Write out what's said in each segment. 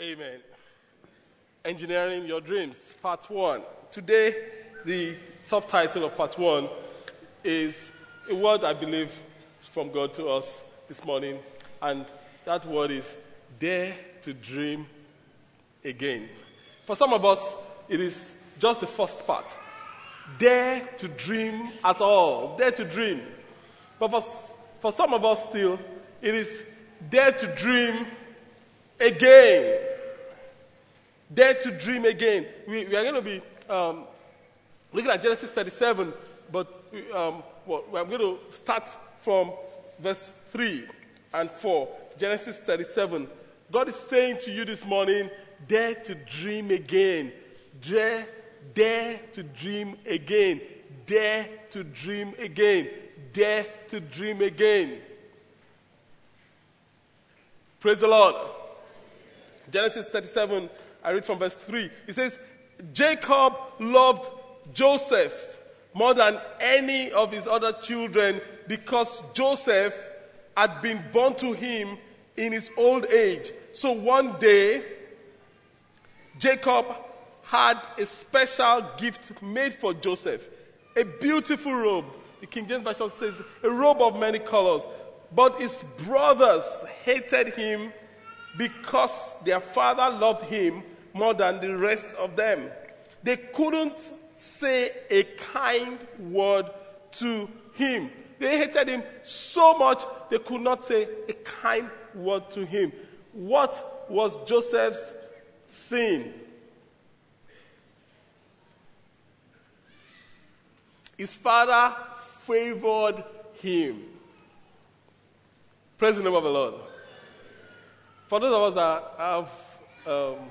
Amen. Engineering Your Dreams, Part 1. Today, the subtitle of Part 1 is a word I believe from God to us this morning, and that word is Dare to Dream Again. For some of us, it is just the first part. Dare to dream at all. Dare to dream. But for, for some of us still, it is dare to dream again. Dare to dream again. We, we are going to be um, looking at Genesis 37, but um, well, we're going to start from verse 3 and 4. Genesis 37. God is saying to you this morning, dare to dream again. Dare, dare to dream again. Dare to dream again. Dare to dream again. Praise the Lord. Genesis 37, I read from verse 3. It says, Jacob loved Joseph more than any of his other children because Joseph had been born to him in his old age. So one day, Jacob had a special gift made for Joseph a beautiful robe. The King James Version says, a robe of many colors. But his brothers hated him because their father loved him more than the rest of them. They couldn't say a kind word to him. They hated him so much they could not say a kind word to him. What was Joseph's sin? His father favored him. Praise the name of the Lord. For those of us that have um,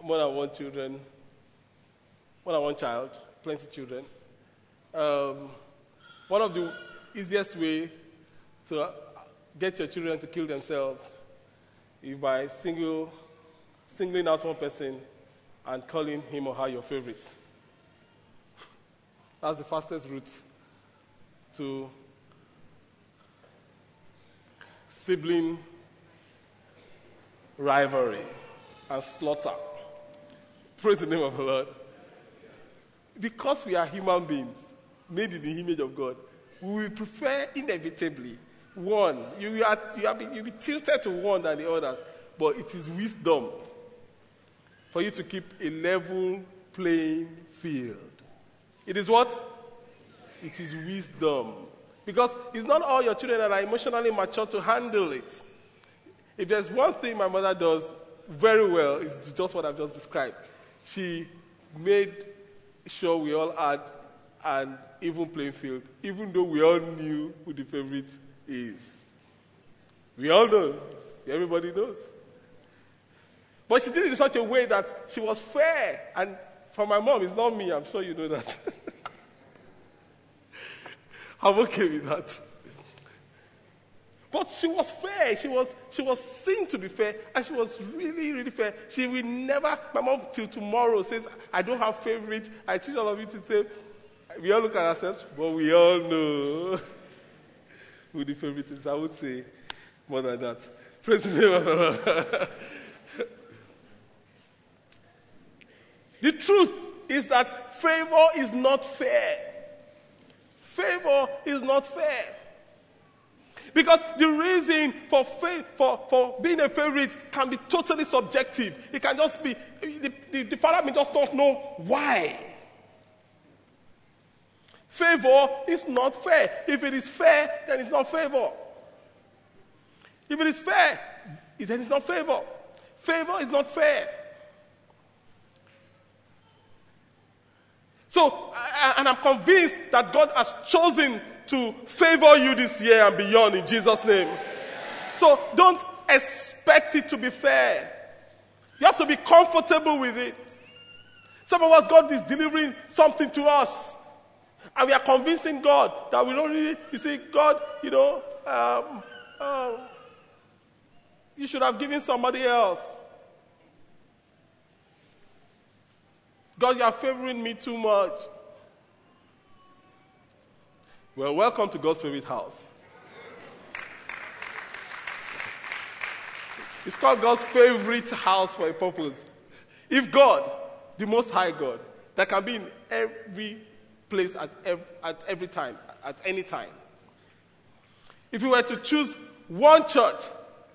more than one children, more than one child, plenty of children, um, one of the easiest way to get your children to kill themselves is by single, singling out one person and calling him or her your favorite. That's the fastest route to sibling rivalry and slaughter. Praise the name of the Lord. Because we are human beings, made in the image of God, we will prefer inevitably one. You, are, you, are, you'll be tilted to one than the others, but it is wisdom for you to keep a level playing field. It is what? It is wisdom. Because it's not all your children that are emotionally mature to handle it. If there's one thing my mother does very well, it's just what I've just described. She made sure we all had an even playing field, even though we all knew who the favorite is. We all know. Everybody knows. But she did it in such a way that she was fair. And for my mom, it's not me. I'm sure you know that. I'm okay with that. But she was fair. She was, she was seen to be fair, and she was really, really fair. She will never, my mom till tomorrow says, I don't have favorite. I teach all of you to say, we all look at ourselves, but we all know who the favorite is. I would say more than that. Praise the name of the Lord. the truth is that favor is not fair. Favor is not fair. Because the reason for, fa- for, for being a favorite can be totally subjective. It can just be, the, the, the father may just not know why. Favor is not fair. If it is fair, then it's not favor. If it is fair, then it's not favor. Favor is not fair. So, and I'm convinced that God has chosen to favor you this year and beyond in Jesus' name. So don't expect it to be fair. You have to be comfortable with it. Some of us, God is delivering something to us. And we are convincing God that we don't really, you see, God, you know, um, um, you should have given somebody else. God, you are favoring me too much. Well, welcome to God's favorite house. It's called God's favorite house for a purpose. If God, the Most High God, that can be in every place at at every time, at any time. If you were to choose one church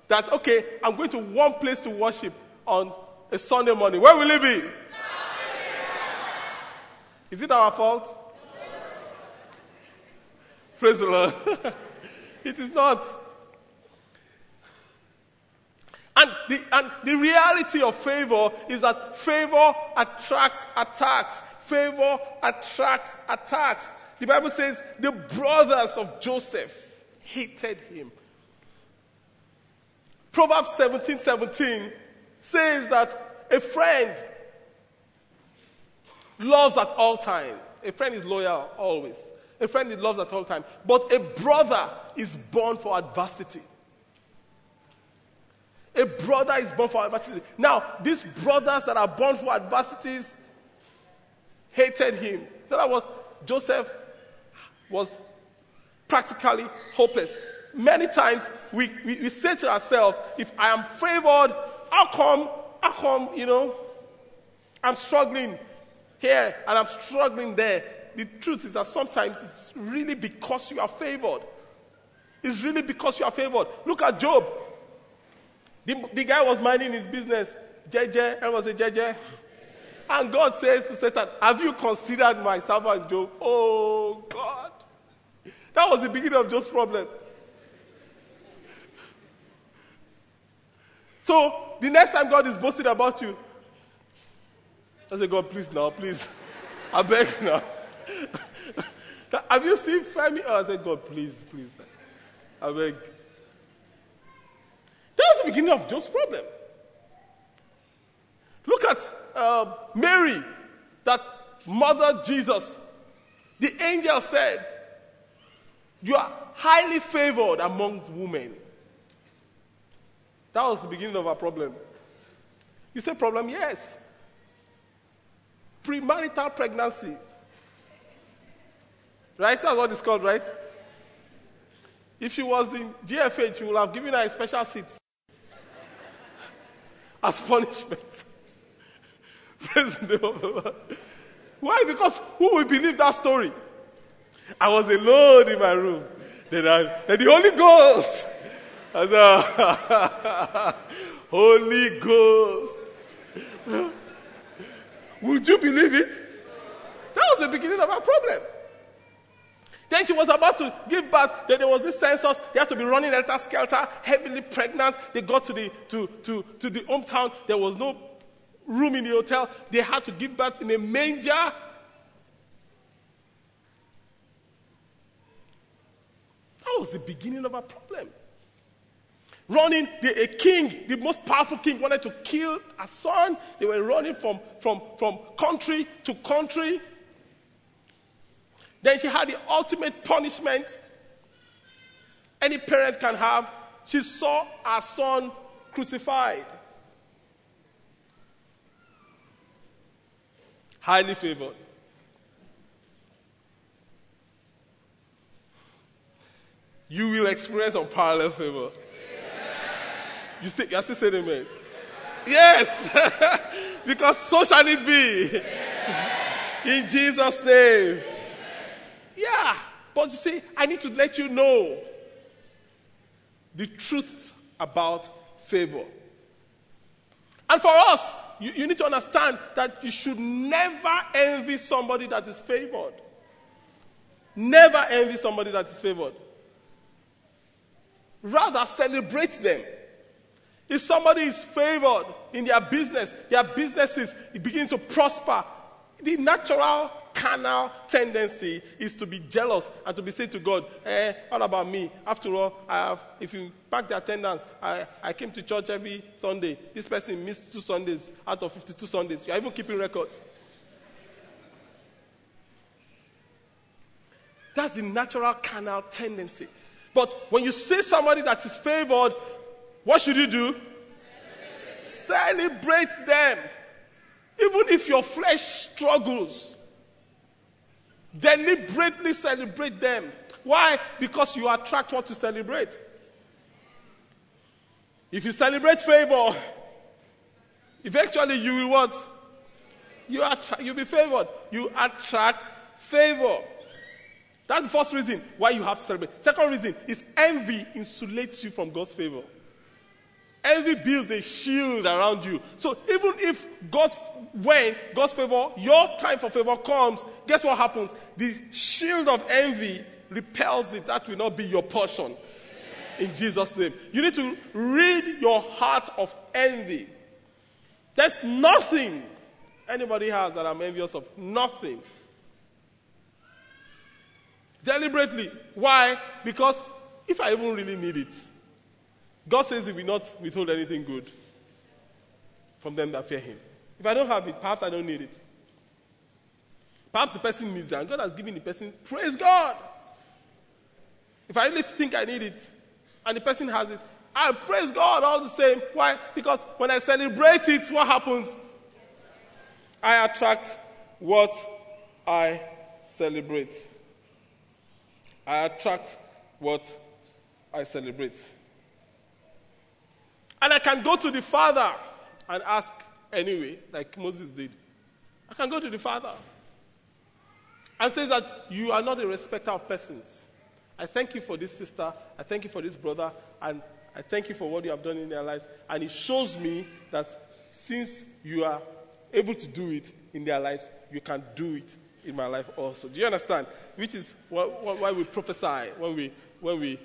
that, okay, I'm going to one place to worship on a Sunday morning, where will it be? Is it our fault? Praise the Lord. it is not. And the, and the reality of favor is that favor attracts attacks. Favor attracts attacks. The Bible says the brothers of Joseph hated him. Proverbs 17 17 says that a friend loves at all times. A friend is loyal always. A friend he loves at all times. But a brother is born for adversity. A brother is born for adversity. Now, these brothers that are born for adversities hated him. Other words, Joseph was practically hopeless. Many times we, we, we say to ourselves, if I am favored, how come, how come, you know, I'm struggling here and I'm struggling there. The truth is that sometimes it's really because you are favored. It's really because you are favored. Look at Job. The, the guy was minding his business. JJ, was a JJ. And God says to Satan, Have you considered my servant Job? Oh, God. That was the beginning of Job's problem. So, the next time God is boasting about you, I say, God, please now, please. I beg now. Have you seen Femi? Oh, I said, God, please, please. I beg. That was the beginning of Job's problem. Look at uh, Mary, that mother Jesus. The angel said, You are highly favored among women. That was the beginning of our problem. You say, problem? Yes. Premarital pregnancy. Right? That's what it's called, right? If she was in GFH, she would have given her a special seat as punishment. Praise the name of the Lord. Why? Because who will believe that story? I was alone in my room. Then, I, then the Holy Ghost. I said, Holy Ghost. Would you believe it? That was the beginning of our problem. Then she was about to give birth. Then there was this census. They had to be running helter skelter, heavily pregnant. They got to the, to, to, to the hometown. There was no room in the hotel. They had to give birth in a manger. That was the beginning of our problem. Running, the, a king, the most powerful king, wanted to kill a son. They were running from, from, from country to country. Then she had the ultimate punishment any parent can have. She saw her son crucified. Highly favored. You will experience unparalleled favor. You say, you still saying amen? Yes. because so shall it be. In Jesus' name. But you see, I need to let you know the truth about favor. And for us, you, you, need to understand that you should never envy somebody that is favored. Never envy somebody that is favored. Rather, celebrate them. If somebody is favored in their business, their businesses begin to prosper, the natural carnal tendency is to be jealous and to be saying to God, eh, what about me? After all, I have, if you pack the attendance, I, I came to church every Sunday. This person missed two Sundays out of 52 Sundays. You are even keeping record. That's the natural carnal tendency. But when you see somebody that is favored, what should you do? Celebrate them. Even if your flesh struggles, deliberately celebrate them. Why? Because you attract what to celebrate. If you celebrate favor, eventually you will what? You attra- you'll be favored. You attract favor. That's the first reason why you have to celebrate. Second reason is envy insulates you from God's favor. Envy builds a shield around you. So even if God's when God's favor, your time for favor comes, guess what happens? The shield of envy repels it. That will not be your portion. In Jesus' name. You need to rid your heart of envy. There's nothing anybody has that I'm envious of. Nothing. Deliberately. Why? Because if I even really need it, God says He will not withhold anything good from them that fear Him. If I don't have it, perhaps I don't need it. Perhaps the person needs it, and God has given the person, praise God. If I really think I need it, and the person has it, I praise God all the same. Why? Because when I celebrate it, what happens? I attract what I celebrate. I attract what I celebrate. And I can go to the Father and ask anyway, like Moses did. I can go to the Father and say that you are not a respecter of persons. I thank you for this sister. I thank you for this brother. And I thank you for what you have done in their lives. And it shows me that since you are able to do it in their lives, you can do it in my life also. Do you understand? Which is why we prophesy when we, when we,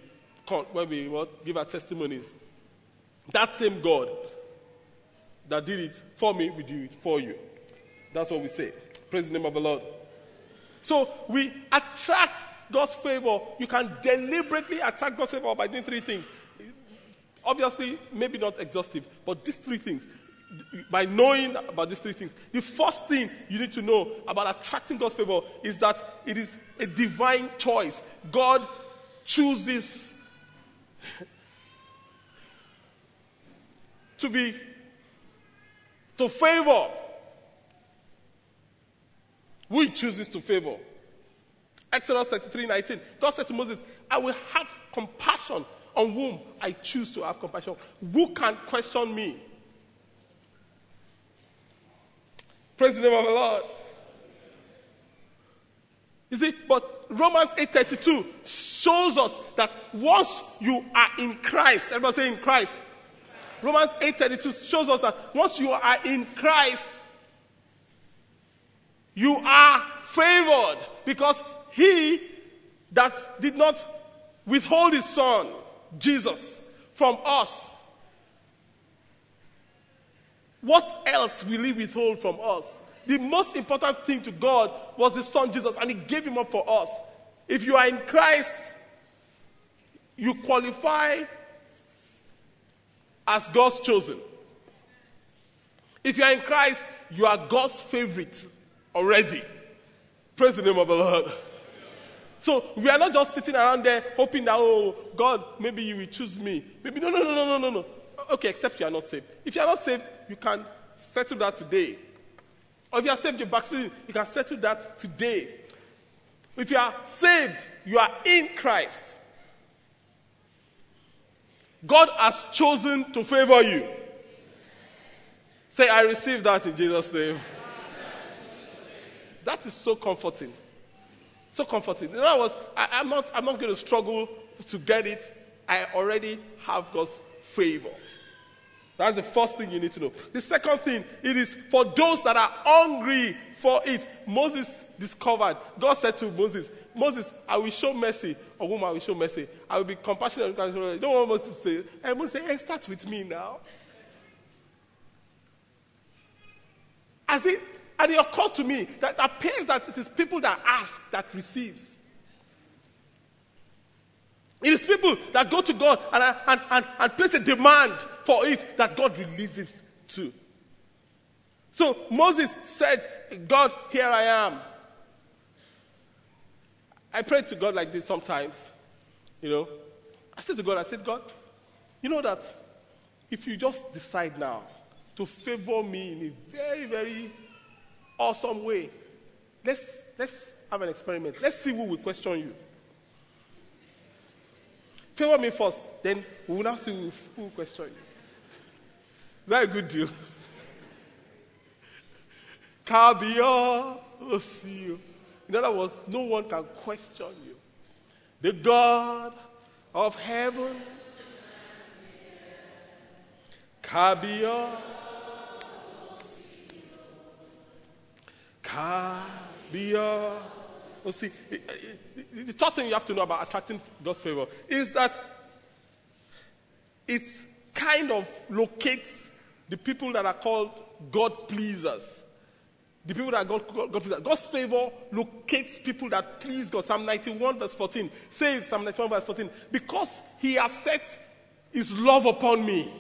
when we give our testimonies. That same God that did it for me will do it for you. That's what we say. Praise the name of the Lord. So we attract God's favor. You can deliberately attack God's favor by doing three things. Obviously, maybe not exhaustive, but these three things. By knowing about these three things, the first thing you need to know about attracting God's favor is that it is a divine choice. God chooses to be to favor. Who he chooses to favor. Exodus 33 19. God said to Moses, I will have compassion on whom I choose to have compassion. Who can question me? Praise the name of the Lord. You see, but Romans 8:32 shows us that once you are in Christ, everybody say in Christ. Romans 8:32 shows us that once you are in Christ, you are favored because he that did not withhold his son, Jesus, from us, what else will he withhold from us? The most important thing to God was his son Jesus, and he gave him up for us. If you are in Christ, you qualify as God's chosen. If you are in Christ, you are God's favorite already. Praise the name of the Lord. So we are not just sitting around there hoping that, oh, God, maybe you will choose me. Maybe, no, no, no, no, no, no, no. Okay, except you are not saved. If you are not saved, you can settle that today. Or if you are saved, you're backsliding, you can settle that today. If you are saved, you are in Christ. God has chosen to favor you. Say, I receive that in Jesus' name. That is so comforting. So comforting. In other words, I, am not, I'm not going to struggle to get it. I already have God's favor. That's the first thing you need to know. The second thing, it is for those that are hungry for it. Moses discovered, God said to Moses, Moses, I will show mercy on whom I will show mercy. I will be compassionate. Don't want Moses to say, and Moses hey, start with me now. As it, and it occurs to me that appears that it is people that ask that receives. It is people that go to God and, and, and, and place a demand for it that God releases to. So Moses said, God, here I am. I pray to God like this sometimes. You know, I said to God, I said, God, you know that if you just decide now to favor me in a very, very awesome way, let's, let's have an experiment. Let's see who will question you. Favor me first, then we will now see who will question you. Is that a good deal? Kabio Osio. Oh, In other words, no one can question you. The God of heaven. Kabio. Kabio. Oh, see, the third thing you have to know about attracting God's favor is that it kind of locates the people that are called God pleasers. The people that God, God, God pleasers. God's favor locates people that please God. Psalm 91, verse 14 says, Psalm 91, verse 14, because he has set his love upon me.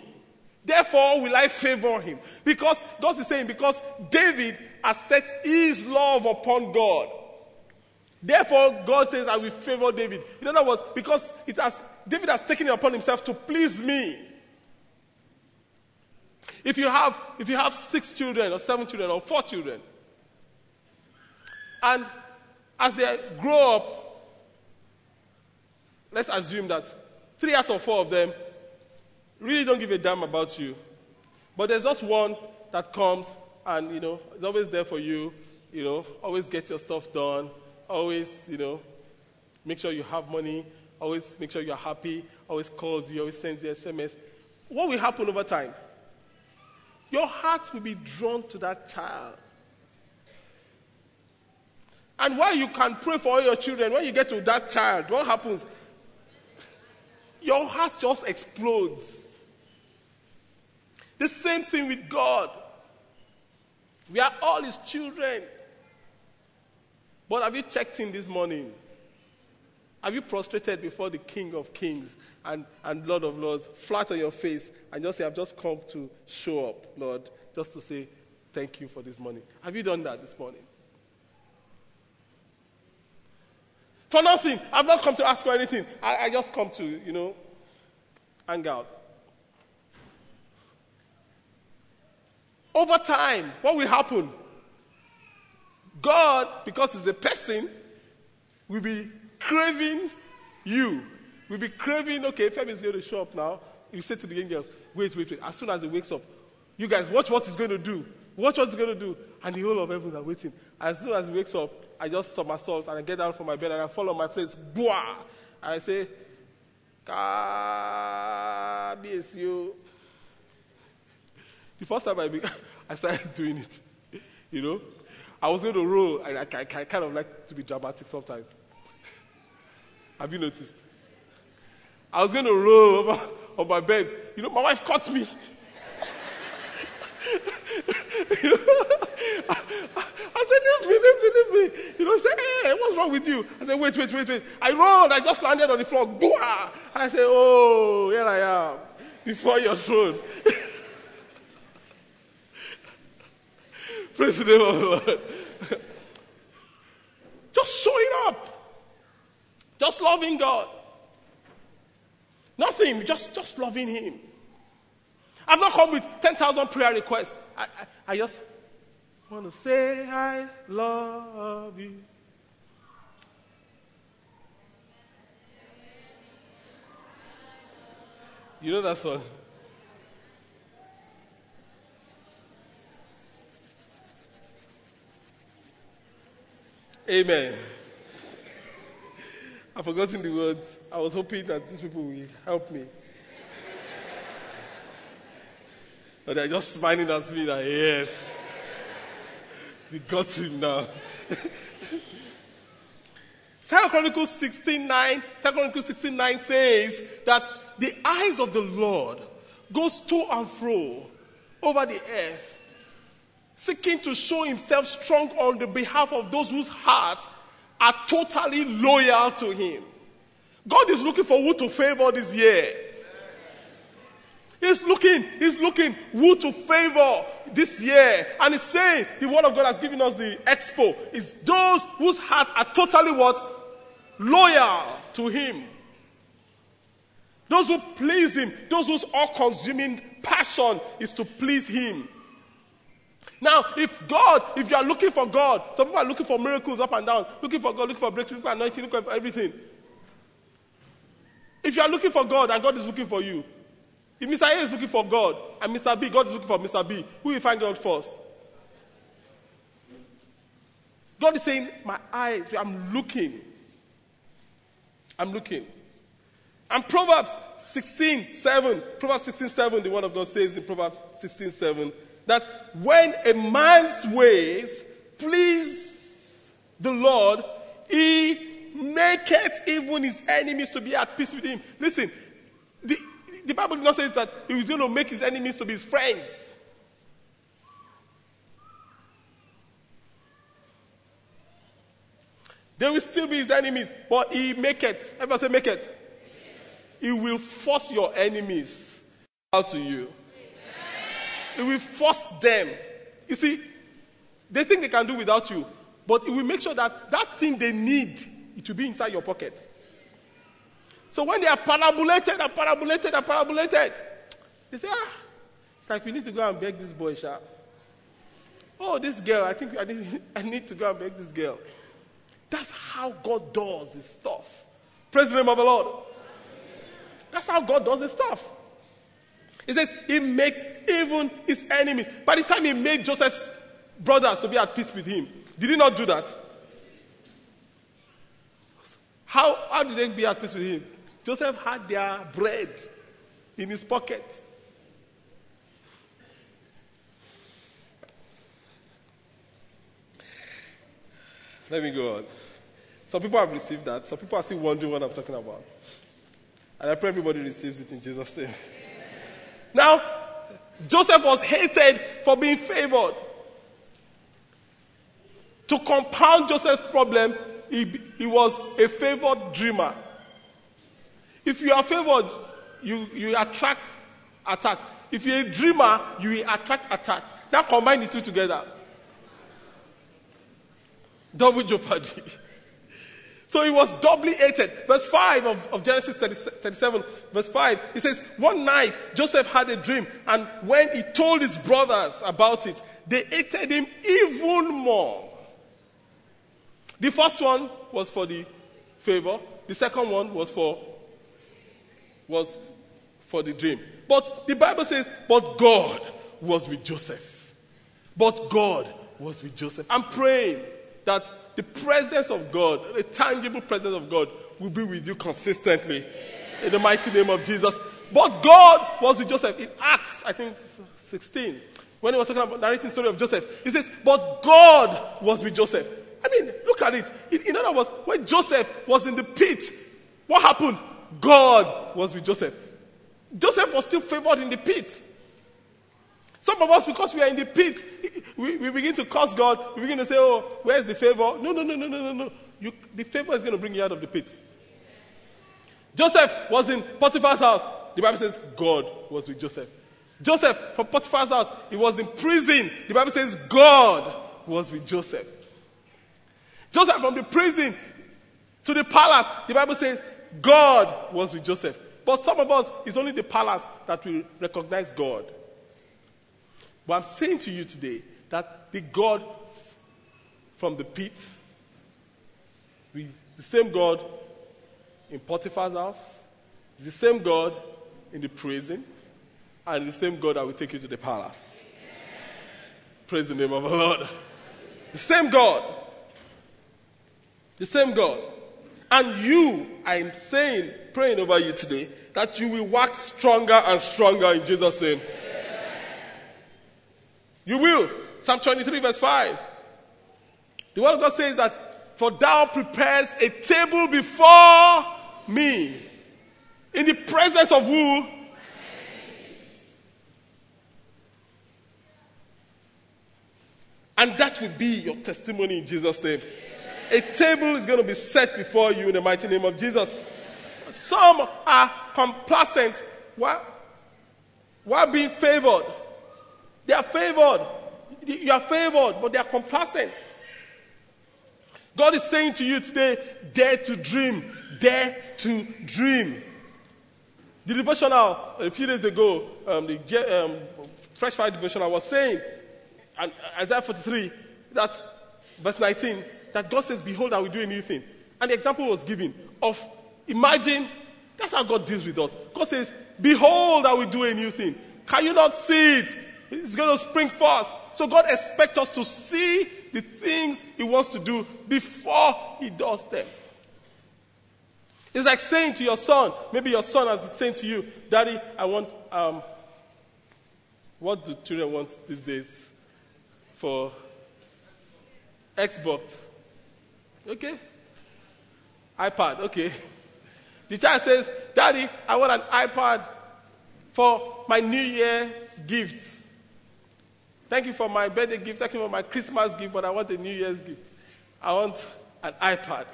Therefore will I favor him. Because God is saying, because David has set his love upon God. Therefore, God says, I will favor David. In other words, because it has, David has taken it upon himself to please me. If you have, if you have six children or seven children or four children, and as they grow up, let's assume that three out of four of them really don't give a damn about you. But there's just one that comes and, you know, is always there for you, you know, always gets your stuff done, always, you know, make sure you have money, always make sure you're happy, always calls you, always sends you SMS. What will happen over time? Your heart will be drawn to that child. And while you can pray for all your children, when you get to that child, what happens? Your heart just explodes. The same thing with God. We are all His children. But have you checked in this morning? Have you prostrated before the King of Kings and, and Lord of Lords, flat on your face, and just say, I've just come to show up, Lord, just to say thank you for this morning? Have you done that this morning? For nothing. I've not come to ask for anything. I, I just come to, you know, hang out. Over time, what will happen? God, because He's a person, will be craving you. Will be craving, okay, Femi is going to show up now. You say to the angels, wait, wait, wait. As soon as he wakes up, you guys watch what he's going to do. Watch what he's going to do. And the whole of heaven are waiting. As soon as he wakes up, I just somersault and I get down from my bed and I fall on my face. Boah! And I say, you. The first time I, be, I started doing it, you know, I was going to roll, and I, I, I kind of like to be dramatic sometimes. Have you noticed? I was going to roll over on my bed. You know, my wife caught me. you know, I, I, said, leave me, leave me, leave me. You know, say, hey, what's wrong with you? I said, wait, wait, wait, wait. I rolled, I just landed on the floor. Boah! I said, oh, here I am, before your throne. Praise the name of the Lord. Just showing up. Just loving God. Nothing, just, just loving Him. I've not come with 10,000 prayer requests. I, I, I just want to say, I love you. You know that song? Amen. I've forgotten the words. I was hoping that these people will help me. but they're just smiling at me that, yes, we got him now. Second Chronicles 16 9, 2 Chronicles 16 9 says that the eyes of the Lord goes to and fro over the earth seeking to show himself strong on the behalf of those whose hearts are totally loyal to him. God is looking for who to favor this year. He's looking, he's looking who to favor this year. And he's saying the word of God has given us the expo. It's those whose hearts are totally what? Loyal to him. Those who please him. Those whose all consuming passion is to please him. Now, if God, if you are looking for God, some people are looking for miracles up and down, looking for God, looking for breakthrough, looking for anointing, looking for everything. If you are looking for God and God is looking for you, If Mr. A is looking for God and Mr. B, God is looking for Mr. B, who will find God first? God is saying, My eyes, I'm looking. I'm looking. And Proverbs 16, 7, Proverbs 16, 7, the word of God says in Proverbs 16, 7, that when a man's ways please the Lord, he maketh even his enemies to be at peace with him. Listen, the, the Bible does not say that he was going to make his enemies to be his friends. They will still be his enemies, but he make it. Everybody say make it. He will force your enemies out to you. He will force them. You see, they think they can do without you, but it will make sure that that thing they need, it will be inside your pocket. So when they are parabolated and parabolated and parabolated, they say, ah, it's like we need to go and beg this boy, Sha. Oh, this girl, I think I need, I need to go and beg this girl. That's how God does his stuff. Praise the name of the Lord. That's how God does his stuff. He says he makes even his enemies. By the time he made Joseph's brothers to be at peace with him, did he not do that? How, how did they be at peace with him? Joseph had their bread in his pocket. Let me go on. Some people have received that. Some people are still wondering what I'm talking about. And I pray everybody receives it in Jesus' name. Now, Joseph was hated for being favored. To compound Joseph's problem, he, he was a favored dreamer. If you are favored, you, you attract attack. If you're a dreamer, you will attract attack. Now combine the two together. Double jeopardy. So he was doubly hated. Verse 5 of, of Genesis 30, 37, verse 5, he says, One night Joseph had a dream, and when he told his brothers about it, they hated him even more. The first one was for the favor, the second one was for was for the dream. But the Bible says, But God was with Joseph. But God was with Joseph. I'm praying that the presence of God, the tangible presence of God, will be with you consistently. In the mighty name of Jesus. But God was with Joseph. In Acts, I think 16, when he was talking about narrating the story of Joseph, he says, But God was with Joseph. I mean, look at it. In, in other words, when Joseph was in the pit, what happened? God was with Joseph. Joseph was still favored in the pit. Some of us, because we are in the pit, we, we begin to curse God. We begin to say, oh, where's the favor? No, no, no, no, no, no, no. The favor is going to bring you out of the pit. Joseph was in Potiphar's house. The Bible says God was with Joseph. Joseph from Potiphar's house, he was in prison. The Bible says God was with Joseph. Joseph from the prison to the palace, the Bible says God was with Joseph. But some of us, it's only the palace that will recognize God. But I'm saying to you today that the God from the pit, the same God in Potiphar's house, the same God in the prison, and the same God that will take you to the palace. Praise the name of the Lord. The same God. The same God. And you, I'm saying, praying over you today, that you will wax stronger and stronger in Jesus' name. You will. Psalm 23, verse 5. The word of God says that, For thou prepares a table before me in the presence of who? And that will be your testimony in Jesus' name. A table is going to be set before you in the mighty name of Jesus. Some are complacent while, while being favored. They are favored. You are favored, but they are complacent. God is saying to you today, dare to dream, dare to dream. The devotional a few days ago, um, the um, Fresh Fire devotional was saying, and Isaiah 43, that verse 19, that God says, Behold, I will do a new thing. And the example was given of imagine, that's how God deals with us. God says, Behold, I will do a new thing. Can you not see it? It's going to spring forth. So God expects us to see the things He wants to do before He does them. It's like saying to your son, maybe your son has been saying to you, Daddy, I want, um, what do children want these days? For Xbox. Okay. iPad, okay. The child says, Daddy, I want an iPad for my New Year's gift. Thank you for my birthday gift. Thank you for my Christmas gift, but I want a New Year's gift. I want an iPad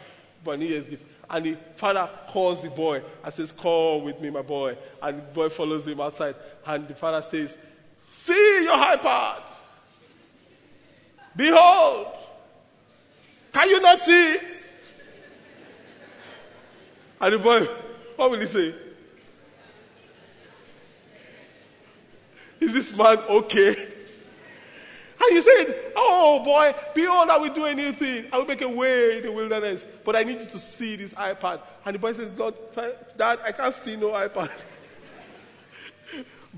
for New Year's gift. And the father calls the boy and says, Come with me, my boy. And the boy follows him outside. And the father says, See your iPad. Behold. Can you not see it? And the boy, what will he say? Is this man okay? And you said, Oh boy, behold, I will do anything. I will make a way in the wilderness. But I need you to see this iPad. And the boy says, God, Dad, I can't see no iPad.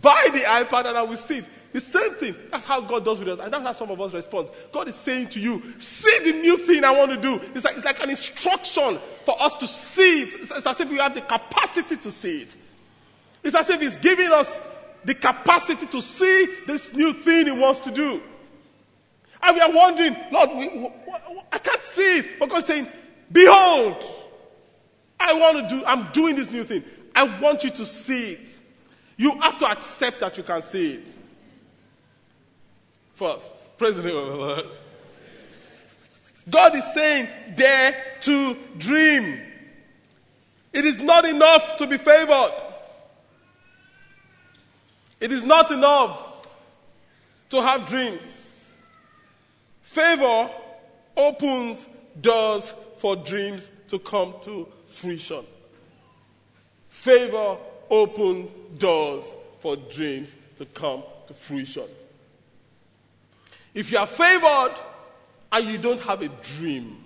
Buy the iPad and I will see it. The same thing. That's how God does with us. And that's how some of us respond. God is saying to you, see the new thing I want to do. It's like, it's like an instruction for us to see it. It's, it's as if we have the capacity to see it. It's as if He's giving us the capacity to see this new thing He wants to do. And we are wondering, Lord, we, I can't see it. But God's saying, Behold, I want to do, I'm doing this new thing. I want you to see it. You have to accept that you can see it. First, praise the name of the Lord. God is saying, dare to dream. It is not enough to be favored. It is not enough to have dreams. Favor opens doors for dreams to come to fruition. Favor opens doors for dreams to come to fruition. If you are favored and you don't have a dream,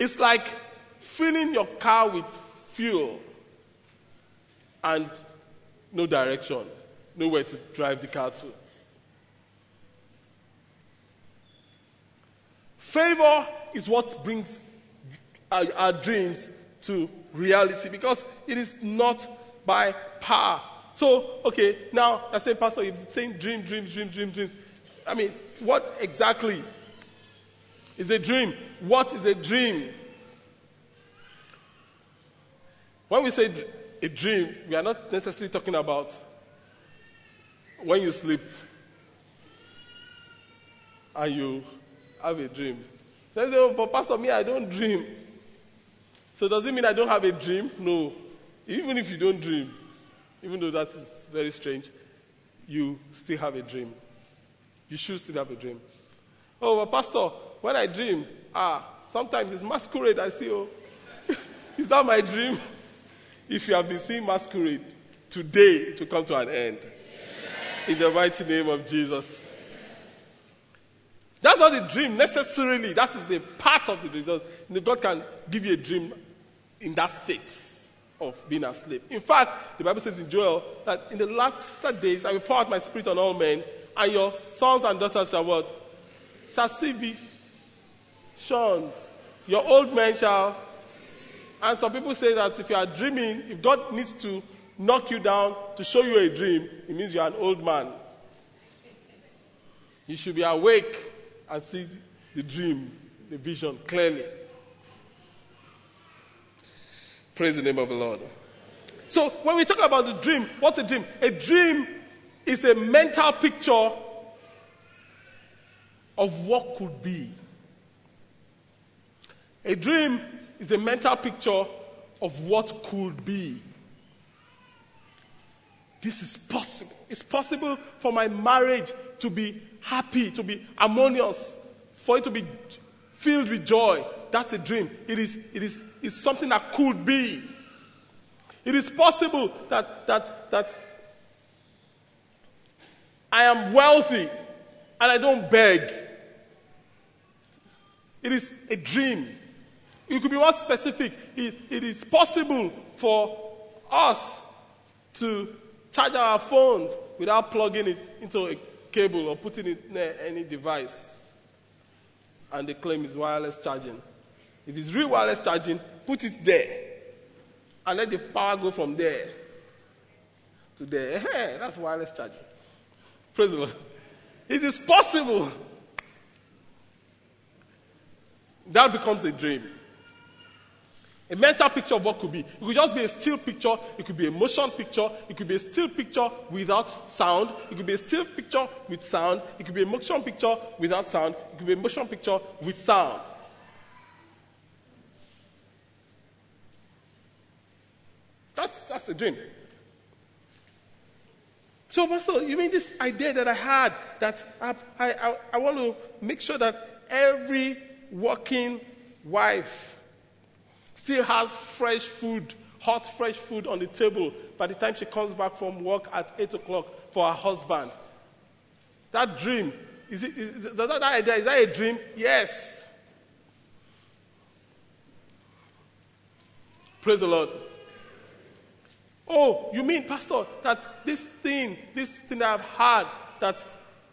it's like filling your car with fuel and no direction, nowhere to drive the car to. Favor is what brings our, our, dreams to reality because it is not by power. So, okay, now I say, Pastor, you're saying dream, dream, dream, dream, dreams. I mean, what exactly is a dream? What is a dream? When we say a dream, we are not necessarily talking about when you sleep and you have a dream. So you say, oh, but Pastor, me, I don't dream. So does it mean I don't have a dream? No. Even if you don't dream, even though that is very strange, you still have a dream. You should still have a dream. Oh, well, Pastor, when I dream, ah, sometimes it's masquerade I see. Oh, is that my dream? If you have been seeing masquerade, today it will come to an end. In the mighty name of Jesus. That's not a dream necessarily. That is a part of the dream. God can give you a dream in that state of being asleep. In fact, the Bible says in Joel that in the last days I will pour out my spirit on all men, and your sons and daughters shall what? Shall see visions. Your old men shall and some people say that if you are dreaming, if God needs to knock you down to show you a dream, it means you are an old man. You should be awake and see the dream, the vision clearly. Praise the name of the Lord. So, when we talk about the dream, what's a dream? A dream is a mental picture of what could be. A dream is a mental picture of what could be. This is possible. It's possible for my marriage to be happy, to be harmonious, for it to be filled with joy. That's a dream. It is, it is it's something that could be. It is possible that, that, that I am wealthy and I don't beg. It is a dream. it could be more specific. It, it is possible for us to charge our phones without plugging it into a cable or putting it near any device. And they claim it's wireless charging. If it's real wireless charging, put it there. And let the power go from there to there. Hey, that's wireless charging. Praise the Lord. It is possible. That becomes a dream. A mental picture of what could be. It could just be a still picture. It could be a motion picture. It could be a still picture without sound. It could be a still picture with sound. It could be a motion picture without sound. It could be a motion picture with sound. That's, that's the dream. So, Pastor, you mean this idea that I had that I, I, I want to make sure that every working wife still has fresh food, hot, fresh food on the table by the time she comes back from work at 8 o'clock for her husband? That dream, is, it, is, is that, that idea, is that a dream? Yes. Praise the Lord. Oh, you mean, Pastor, that this thing, this thing I've had, that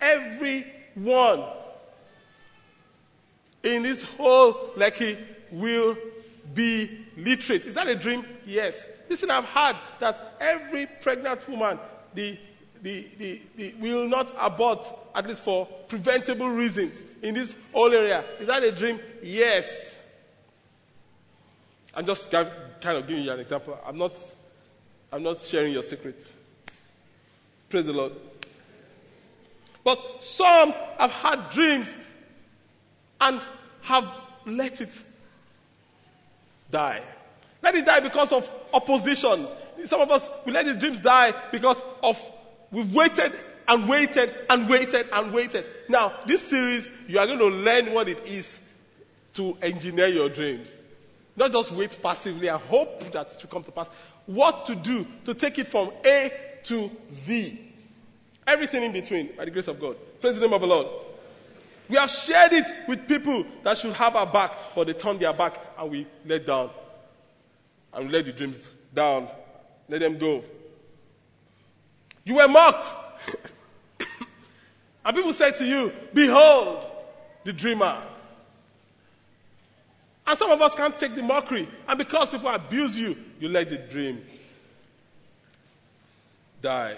everyone in this whole Lekki will be literate. Is that a dream? Yes. This thing I've had, that every pregnant woman the, the, the, the, will not abort, at least for preventable reasons, in this whole area. Is that a dream? Yes. I'm just kind of giving you an example. I'm not I'm not sharing your secrets. Praise the Lord. But some have had dreams and have let it die. Let it die because of opposition. Some of us, we let the dreams die because of we've waited and waited and waited and waited. Now, this series, you are going to learn what it is to engineer your dreams. Not just wait passively and hope that it will come to pass what to do to take it from A to Z. Everything in between, by the grace of God. Praise the name of the Lord. We have shared it with people that should have our back, but they turn their back and we let down. And we let the dreams down. Let them go. You were mocked. and people said to you, Behold, the dreamer. And some of us can't take the mockery. And because people abuse you, you let the dream die.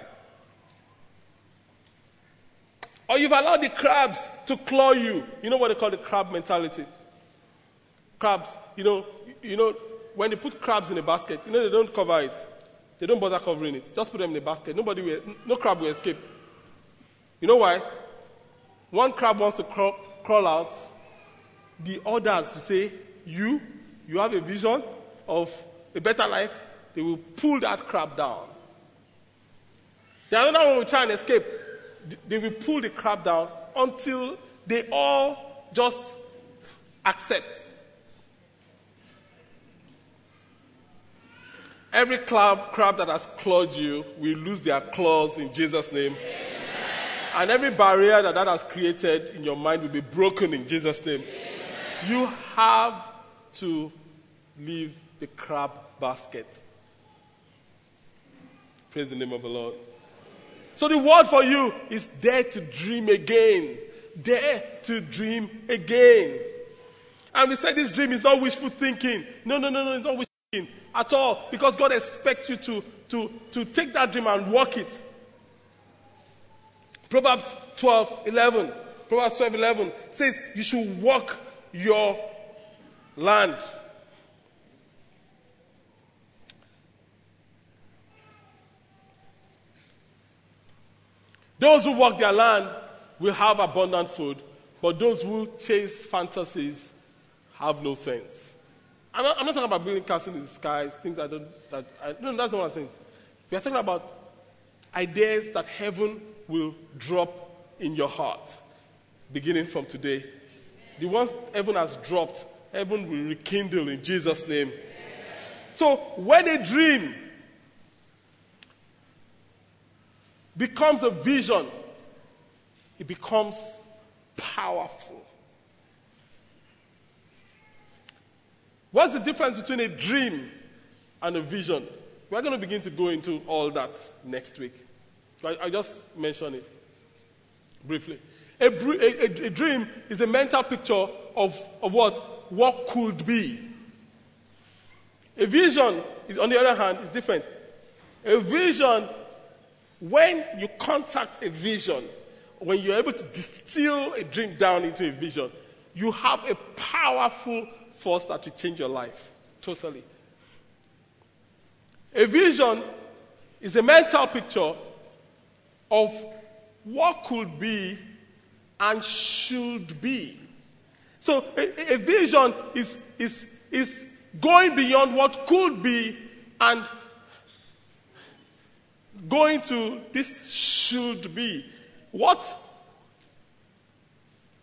Or you've allowed the crabs to claw you. You know what they call the crab mentality? Crabs, you know, you know, when they put crabs in a basket, you know they don't cover it. They don't bother covering it. Just put them in a basket. Nobody will, no crab will escape. You know why? One crab wants to crawl, crawl out. The others say, you, you have a vision of a better life, they will pull that crab down. The other one will try and escape. They will pull the crab down until they all just accept. Every crab, crab that has clawed you will lose their claws in Jesus' name. Amen. And every barrier that that has created in your mind will be broken in Jesus' name. Amen. You have to leave the crab basket. Praise the name of the Lord. So the word for you is dare to dream again. Dare to dream again. And we said this dream is not wishful thinking. No, no, no, no, it's not wishful thinking at all. Because God expects you to, to, to take that dream and work it. Proverbs 12, 11. Proverbs 12, 11 says you should walk your land. Those who work their land will have abundant food, but those who chase fantasies have no sense. I'm not, I'm not talking about building castles in the skies, things I don't. That I, no, that's not what I'm saying. We are talking about ideas that heaven will drop in your heart, beginning from today. The ones heaven has dropped, heaven will rekindle in Jesus' name. So when a dream becomes a vision, it becomes powerful. What's the difference between a dream and a vision? We're going to begin to go into all that next week. I, just mentioned it briefly. A, a, a, dream is a mental picture of, of what? What could be. A vision, is, on the other hand, is different. A vision, when you contact a vision, when you're able to distill a dream down into a vision, you have a powerful force that will change your life totally. A vision is a mental picture of what could be and should be. So a, a vision is, is, is going beyond what could be and going to this should be. What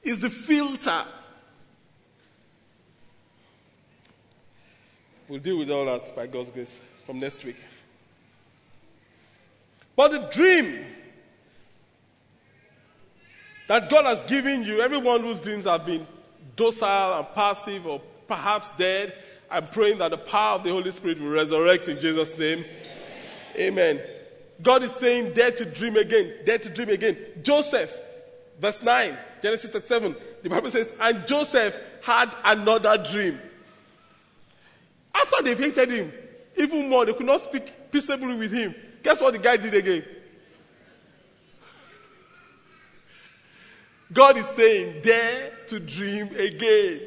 is the filter? We'll deal with all that by God's grace from next week. But the dream that God has given you, everyone whose dreams have been docile and passive or perhaps dead, I'm praying that the power of the Holy Spirit will resurrect in Jesus' name. Amen. Amen. God is saying, dare to dream again, dare to dream again. Joseph, verse 9, Genesis 37, the Bible says, and Joseph had another dream. After they've hated him, even more, they could not speak peaceably with him. Guess what the guy did again? God is saying, dare to dream again.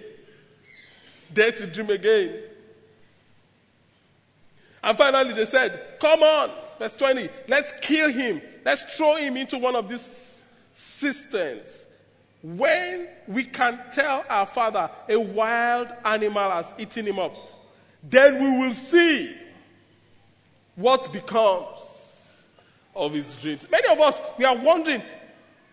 Dare to dream again. And finally, they said, Come on, verse 20, let's kill him. Let's throw him into one of these cisterns. When we can tell our father a wild animal has eaten him up, then we will see what becomes of his dreams. Many of us, we are wondering,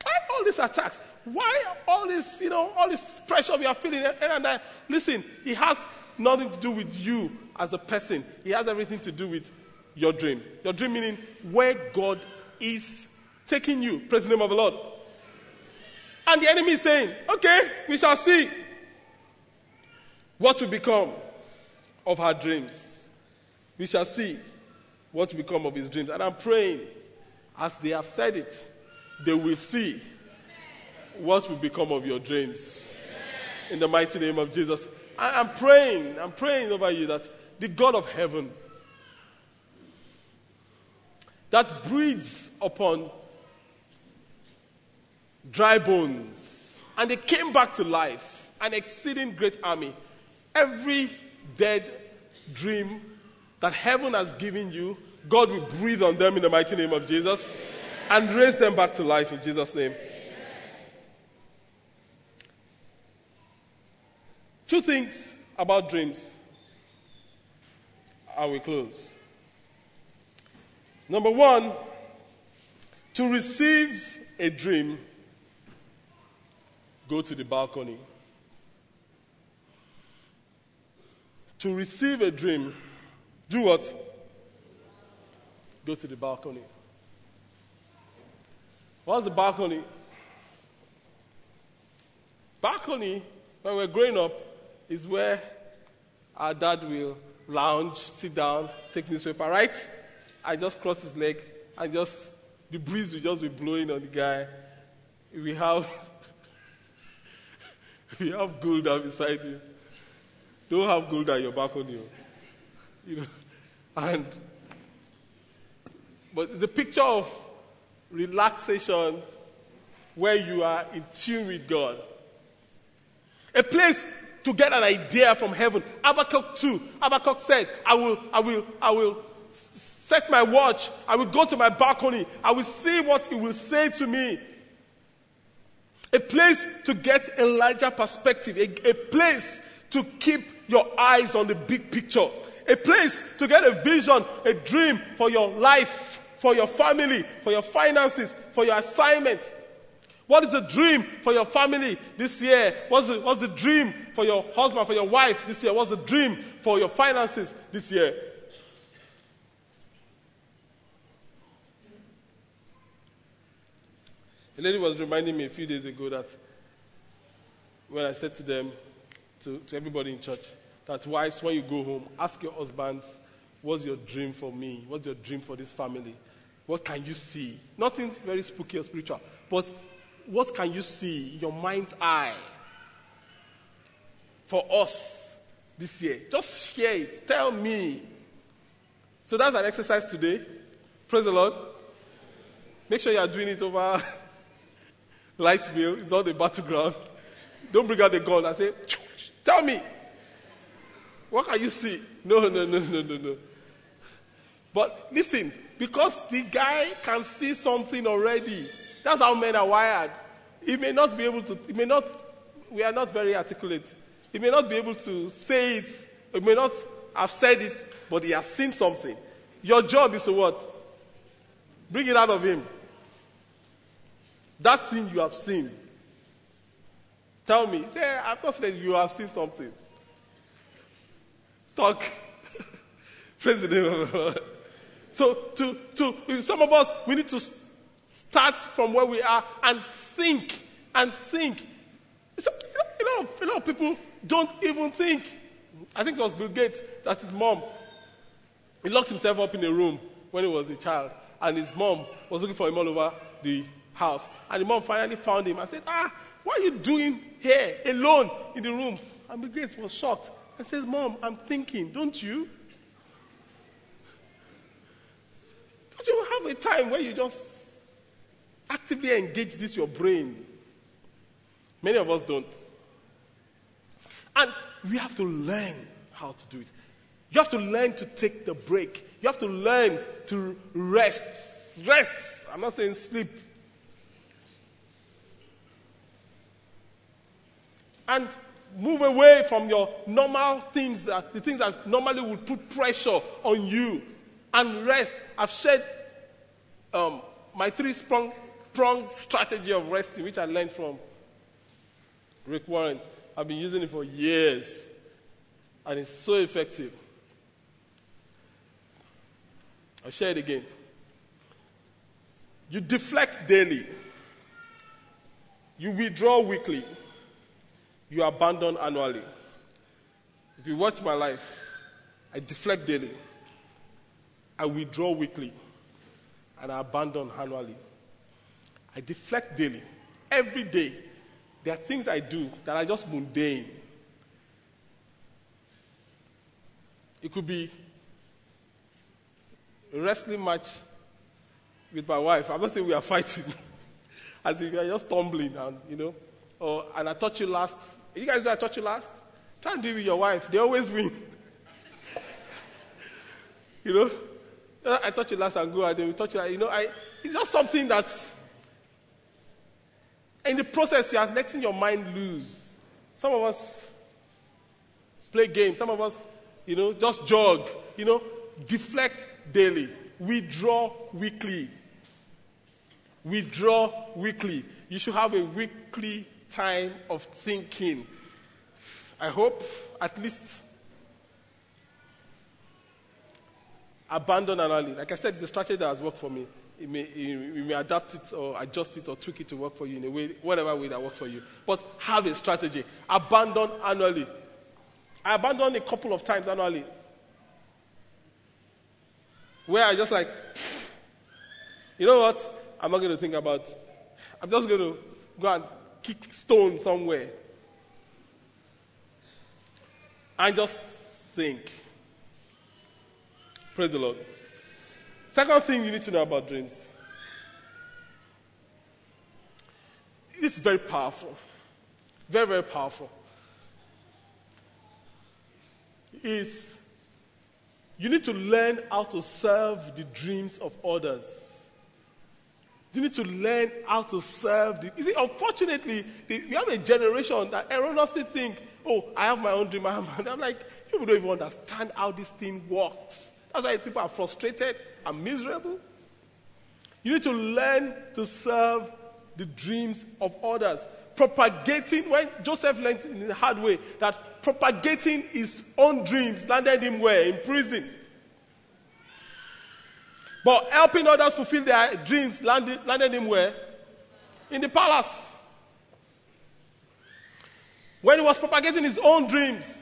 why all these attacks? Why all this, you know, all this pressure we are feeling? And, and, listen, it has nothing to do with you as a person. It has everything to do with your dream. Your dream meaning where God is taking you. Praise the name of the Lord. And the enemy is saying, okay, we shall see what will become of her dreams. We shall see what will become of his dreams. And I'm praying, as they have said it, they will see what will become of your dreams. In the mighty name of Jesus. I, am praying, I'm praying over you that the God of heaven that breathes upon dry bones, and they came back to life, an exceeding great army. Every dead dream that heaven has given you, God will breathe on them in the mighty name of Jesus and raise them back to life in Jesus' name. Two things about dreams. I will close. Number one, to receive a dream, go to the balcony. To receive a dream, do what? Go to the balcony. What's the balcony? Balcony, when we're growing up, is where our dad will lounge, sit down, take newspaper, right? I just cross his leg and just, the breeze will just be blowing on the guy. We have, we have Gulder beside you. Don't have Gulder on your balcony. You know, and, but it's a picture of relaxation where you are in tune with God. A place to get an idea from heaven. Habakkuk 2. Habakkuk said, I will, I will, I will set my watch. I will go to my balcony. I will see what he will say to me. A place to get a larger perspective. A, a place to keep your eyes on the big picture. A place to get a vision, a dream for your life, for your family, for your finances, for your assignment. What is the dream for your family this year? What's the, what's the dream for your husband, for your wife this year? What's the dream for your finances this year? A lady was reminding me a few days ago that when I said to them, to, to everybody in church, that wives, when you go home, ask your husband, What's your dream for me? What's your dream for this family? What can you see? Nothing very spooky or spiritual, but what can you see in your mind's eye for us this year? Just share it. Tell me. So that's an exercise today. Praise the Lord. Make sure you are doing it over light meal. It's not the battleground. Don't bring out the gun and say, Tell me. What can you see? No, no, no, no, no, no. But listen, because the guy can see something already, that's how men are wired. He may not be able to, he may not, we are not very articulate. He may not be able to say it, he may not have said it, but he has seen something. Your job is to what? Bring it out of him. That thing you have seen. Tell me. Say, I've not said you have seen something. Talk. Praise the name of the Lord. So, to, to, some of us, we need to start from where we are and think and think. So, a, lot of, a lot of people don't even think. I think it was Bill Gates that his mom, he locked himself up in a room when he was a child, and his mom was looking for him all over the house. And the mom finally found him and said, Ah, what are you doing here alone in the room? And Bill Gates was shocked and says, Mom, I'm thinking, don't you? Don't you have a time where you just actively engage this your brain? Many of us don't. And we have to learn how to do it. You have to learn to take the break. You have to learn to rest. Rest. I'm not saying sleep. And move away from your normal things, that, the things that normally would put pressure on you and rest. I've shared um, my three pronged strategy of resting, which I learned from Rick Warren. I've been using it for years, and it's so effective. I'll share it again. You deflect daily, you withdraw weekly, you abandon annually. If you watch my life, I deflect daily. I withdraw weekly and I abandon annually. I deflect daily. Every day, there are things I do that are just mundane. It could be a wrestling match with my wife. I'm not saying we are fighting. As if we are just tumbling and, you know. Or, and I touch you last. You guys know I touch you last? Try and do it with your wife. They always win. you know? I touch you last and go and they will touch you. You know, I, it's just something that, in the process, you are letting your mind loose. Some of us play games. Some of us, you know, just jog. You know, deflect daily. Withdraw weekly. Withdraw weekly. You should have a weekly time of thinking. I hope at least abandon annually. Like I said, it's a strategy that has worked for me. You may, you may adapt it or adjust it or tweak it to work for you in a way, whatever way that works for you. But have a strategy. Abandon annually. I abandoned a couple of times annually. Where I just like, you know what? I'm not going to think about. I'm just going to go and kick stone somewhere. And just think. Praise the Lord. Second thing you need to know about dreams. This is very powerful. Very, very powerful. Is you need to learn how to serve the dreams of others. You need to learn how to serve the. You see, unfortunately, we have a generation that erroneously think, oh, I have my own dream. I have my, I'm like, people don't even understand how this thing works. That's why people are frustrated and miserable. You need to learn to serve the dreams of others. Propagating, when Joseph learned in the hard way that propagating his own dreams landed him where? In prison. But helping others fulfill their dreams landed, landed him where? In the palace. When he was propagating his own dreams,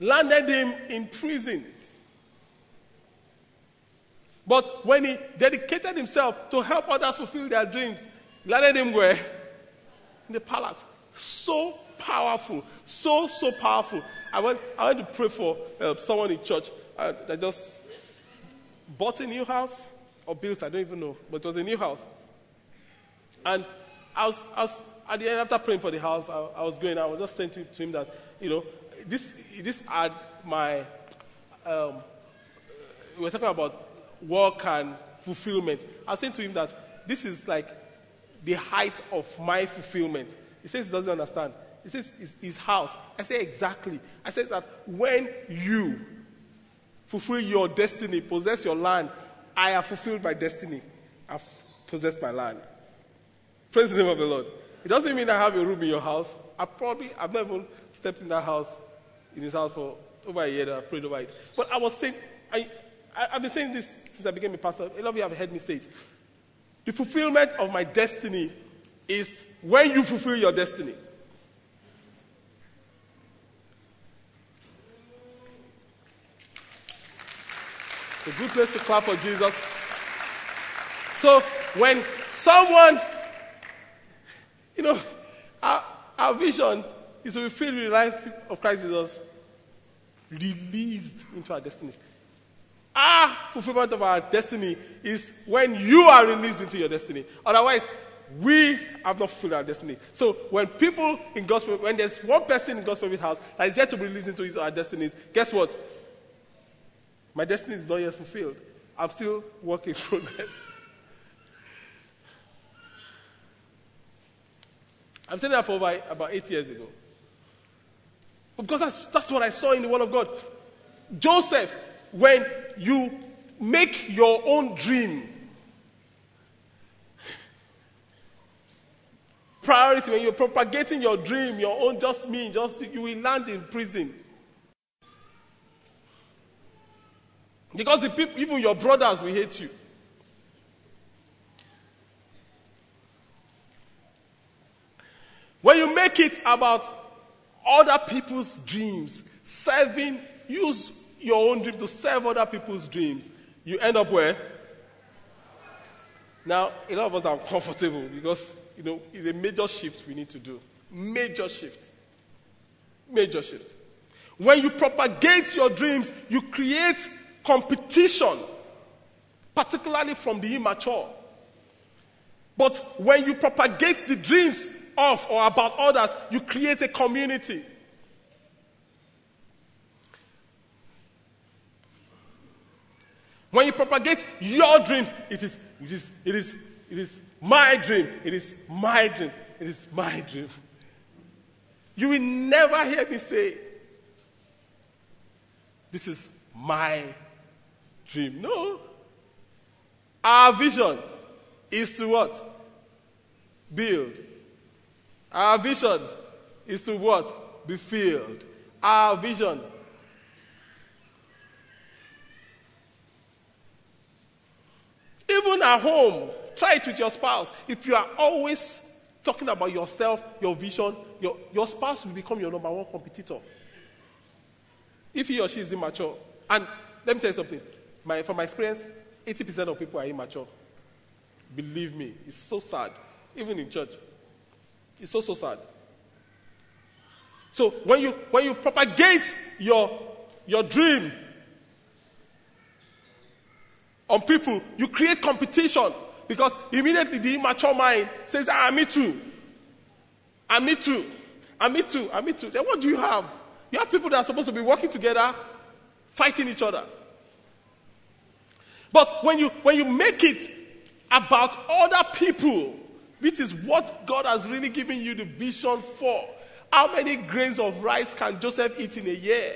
landed him in prison. But when he dedicated himself to help others fulfill their dreams, landed him where? In the palace. So powerful. So, so powerful. I went, I went to pray for uh, someone in church that just bought a new house or built, I don't even know, but it was a new house. And I was, I was at the end, after praying for the house, I, I was going, I was just saying to, to, him that, you know, this, this had my, um, we were talking about work and fulfillment. I was saying to him that this is like the height of my fulfillment. He says he doesn't understand. He says his, his house. I say exactly. I says that when you fulfill your destiny, possess your land, I have fulfilled my destiny. I've possessed my land. Praise the name of the Lord. It doesn't mean I have a room in your house. I probably, I've never stepped in that house, in his house for over a year that I've prayed over it. But I was saying, I, I, have been saying this since I became a pastor. A lot of you have heard me say it. The fulfillment of my destiny is when you fulfill your destiny. a good place to clap for Jesus. So when someone, you know, our, our vision is to be filled with the life of Christ Jesus, released into our destiny. Our fulfillment of our destiny is when you are released into your destiny. Otherwise, we have not fulfilled our destiny. So when people in gospel, when there's one person in gospel house that is yet to be released into his or her destinies, guess what? My destiny is not yet fulfilled. I'm still work in progress. I'm saying that for about, about eight years ago. Because that's, that's what I saw in the Word of God. Joseph, when you make your own dream priority, when you're propagating your dream, your own just me, just you will land in prison. Because the people, even your brothers will hate you. When you make it about other people's dreams, serving, use your own dream to serve other people's dreams, you end up where? Now, a lot of us are comfortable because, you know, it's a major shift we need to do. Major shift. Major shift. When you propagate your dreams, you create competition, particularly from the immature. But when you propagate the dreams of or about others, you create a community. When you propagate your dreams, it is, it is, it is, it is my dream. It is my dream. It is my dream. You will never hear me say, This is my dream. No. Our vision is to what? Build. Our vision is to what? Be filled. Our vision. Even at home, try it with your spouse. If you are always talking about yourself, your vision, your, your spouse will become your number one competitor. If he or she is immature. And let me tell you something my, from my experience, 80% of people are immature. Believe me, it's so sad. Even in church. It's so, so sad. So when you when you propagate your your dream on people, you create competition because immediately the immature mind says, Ah, me too. And me too. And me too. And me too. Then what do you have? You have people that are supposed to be working together, fighting each other. But when you, when you make it about other people, which is what God has really given you the vision for, how many grains of rice can Joseph eat in a year?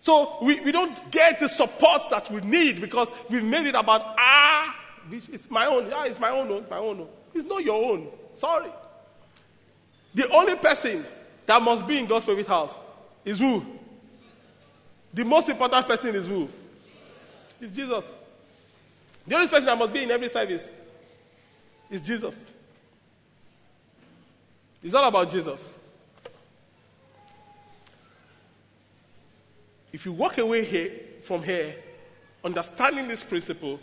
So we, we don't get the support that we need because we've made it about, ah, it's my own. Yeah, it's my own. It's my own. It's not your own. Sorry. The only person that must be in God's favorite house is who? The most important person is who? Is Jesus. The only person that must be in every service is Jesus. It's all about Jesus. If you walk away here from here, understanding this principle,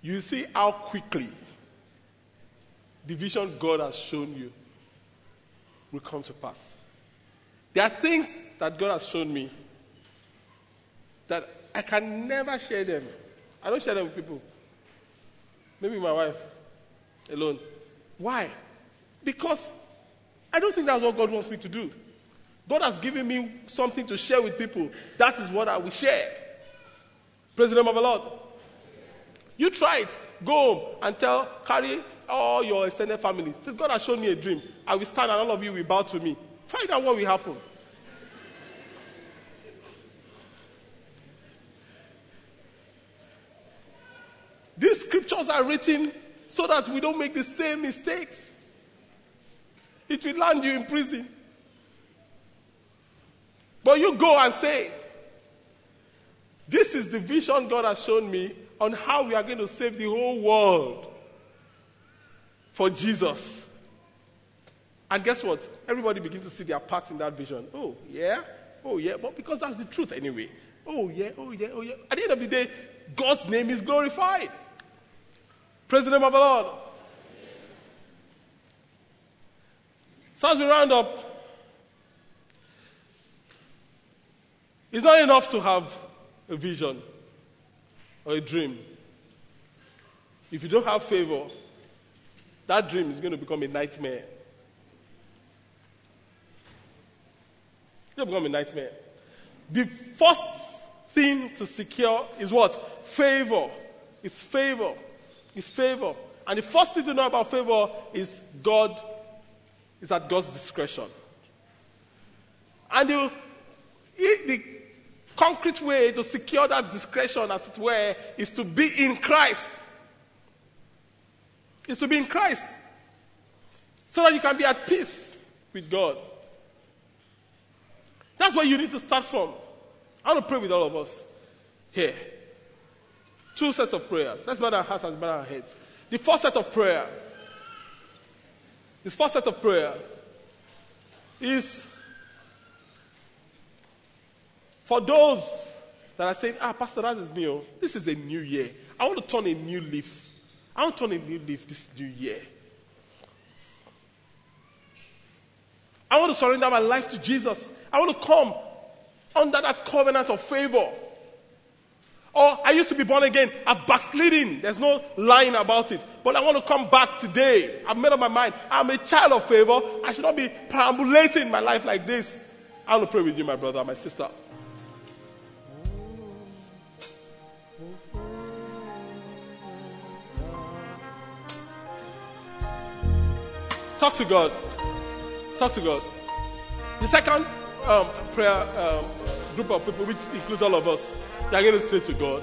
you see how quickly the vision God has shown you will come to pass. There are things that God has shown me that I can never share them. I don't share them with people. Maybe my wife alone. Why? Because I don't think that's what God wants me to do. God has given me something to share with people. That is what I will share. Praise the name of the Lord. You try it. Go home and tell, carry all your extended family. Say, God has shown me a dream. I will stand and all of you will bow to me. Find out what will happen. These scriptures are written so that we don't make the same mistakes. It will land you in prison. But you go and say, This is the vision God has shown me on how we are going to save the whole world for Jesus. And guess what? Everybody begins to see their part in that vision. Oh, yeah? Oh, yeah. But because that's the truth anyway. Oh, yeah, oh, yeah, oh, yeah. At the end of the day, God's name is glorified. Praise the name of the Lord. So as we round up, it's not enough to have a vision or a dream. If you don't have favor, that dream is going to become a nightmare. It's going to become a nightmare. The first thing to secure is what? Favor. It's favor. It's favor. And the first thing to know about favor is God, is at God's discretion. And the, the concrete way to secure that discretion, as it were, is to be in Christ. Is to be in Christ. So that you can be at peace with God. That's where you need to start from. I want to pray with all of us here. Two sets of prayers. Let's bow our hearts and bow our heads. The first set of prayer, the first set of prayer is for those that are saying, ah, Pastor, that is me. Oh. This is a new year. I want to turn a new leaf. I want to turn a new leaf this new year. I want to surrender my life to Jesus. I want to come under that covenant of favor. Or I used to be born again. I've backslidden. There's no lying about it. But I want to come back today. I've made up my mind. I'm a child of favor. I should not be perambulating my life like this. I want to pray with you, my brother, my sister. Talk to God. Talk to God. The second um, prayer um, group of people, which includes all of us, they are going to say to God,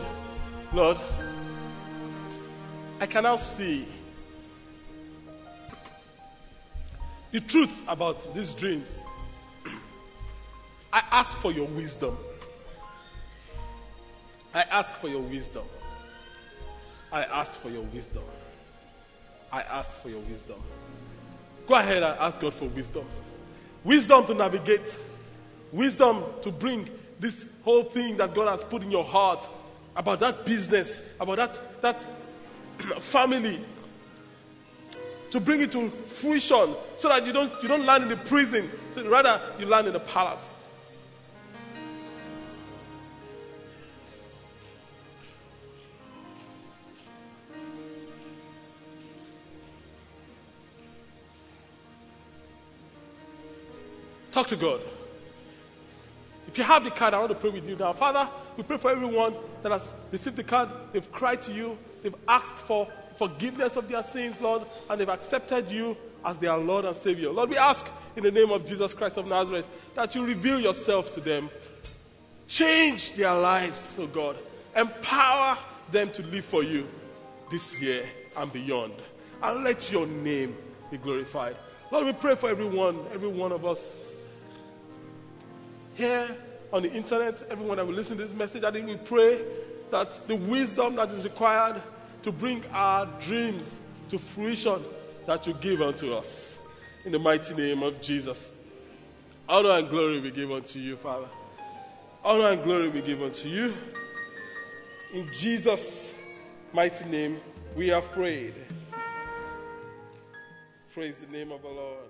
Lord, I can now see the truth about these dreams. I ask for your wisdom. I ask for your wisdom. I ask for your wisdom. I ask for your wisdom. Go ahead and ask God for wisdom. Wisdom to navigate, wisdom to bring this whole thing that God has put in your heart about that business, about that, that family, to bring it to fruition so that you don't, you don't land in the prison, so rather you land in the palace. Talk to God. If you have the card, I want to pray with you now. Father, we pray for everyone that has received the card. They've cried to you. They've asked for forgiveness of their sins, Lord, and they've accepted you as their Lord and Savior. Lord, we ask in the name of Jesus Christ of Nazareth that you reveal yourself to them. Change their lives, oh God. Empower them to live for you this year and beyond. And let your name be glorified. Lord, we pray for everyone, every one of us here on the internet, everyone that will listen to this message, I think we pray that the wisdom that is required to bring our dreams to fruition that you give unto us. in the mighty name of Jesus. Honor and glory we give unto you, Father. Honor and glory we give unto you. In Jesus' mighty name, we have prayed. Praise the name of the Lord.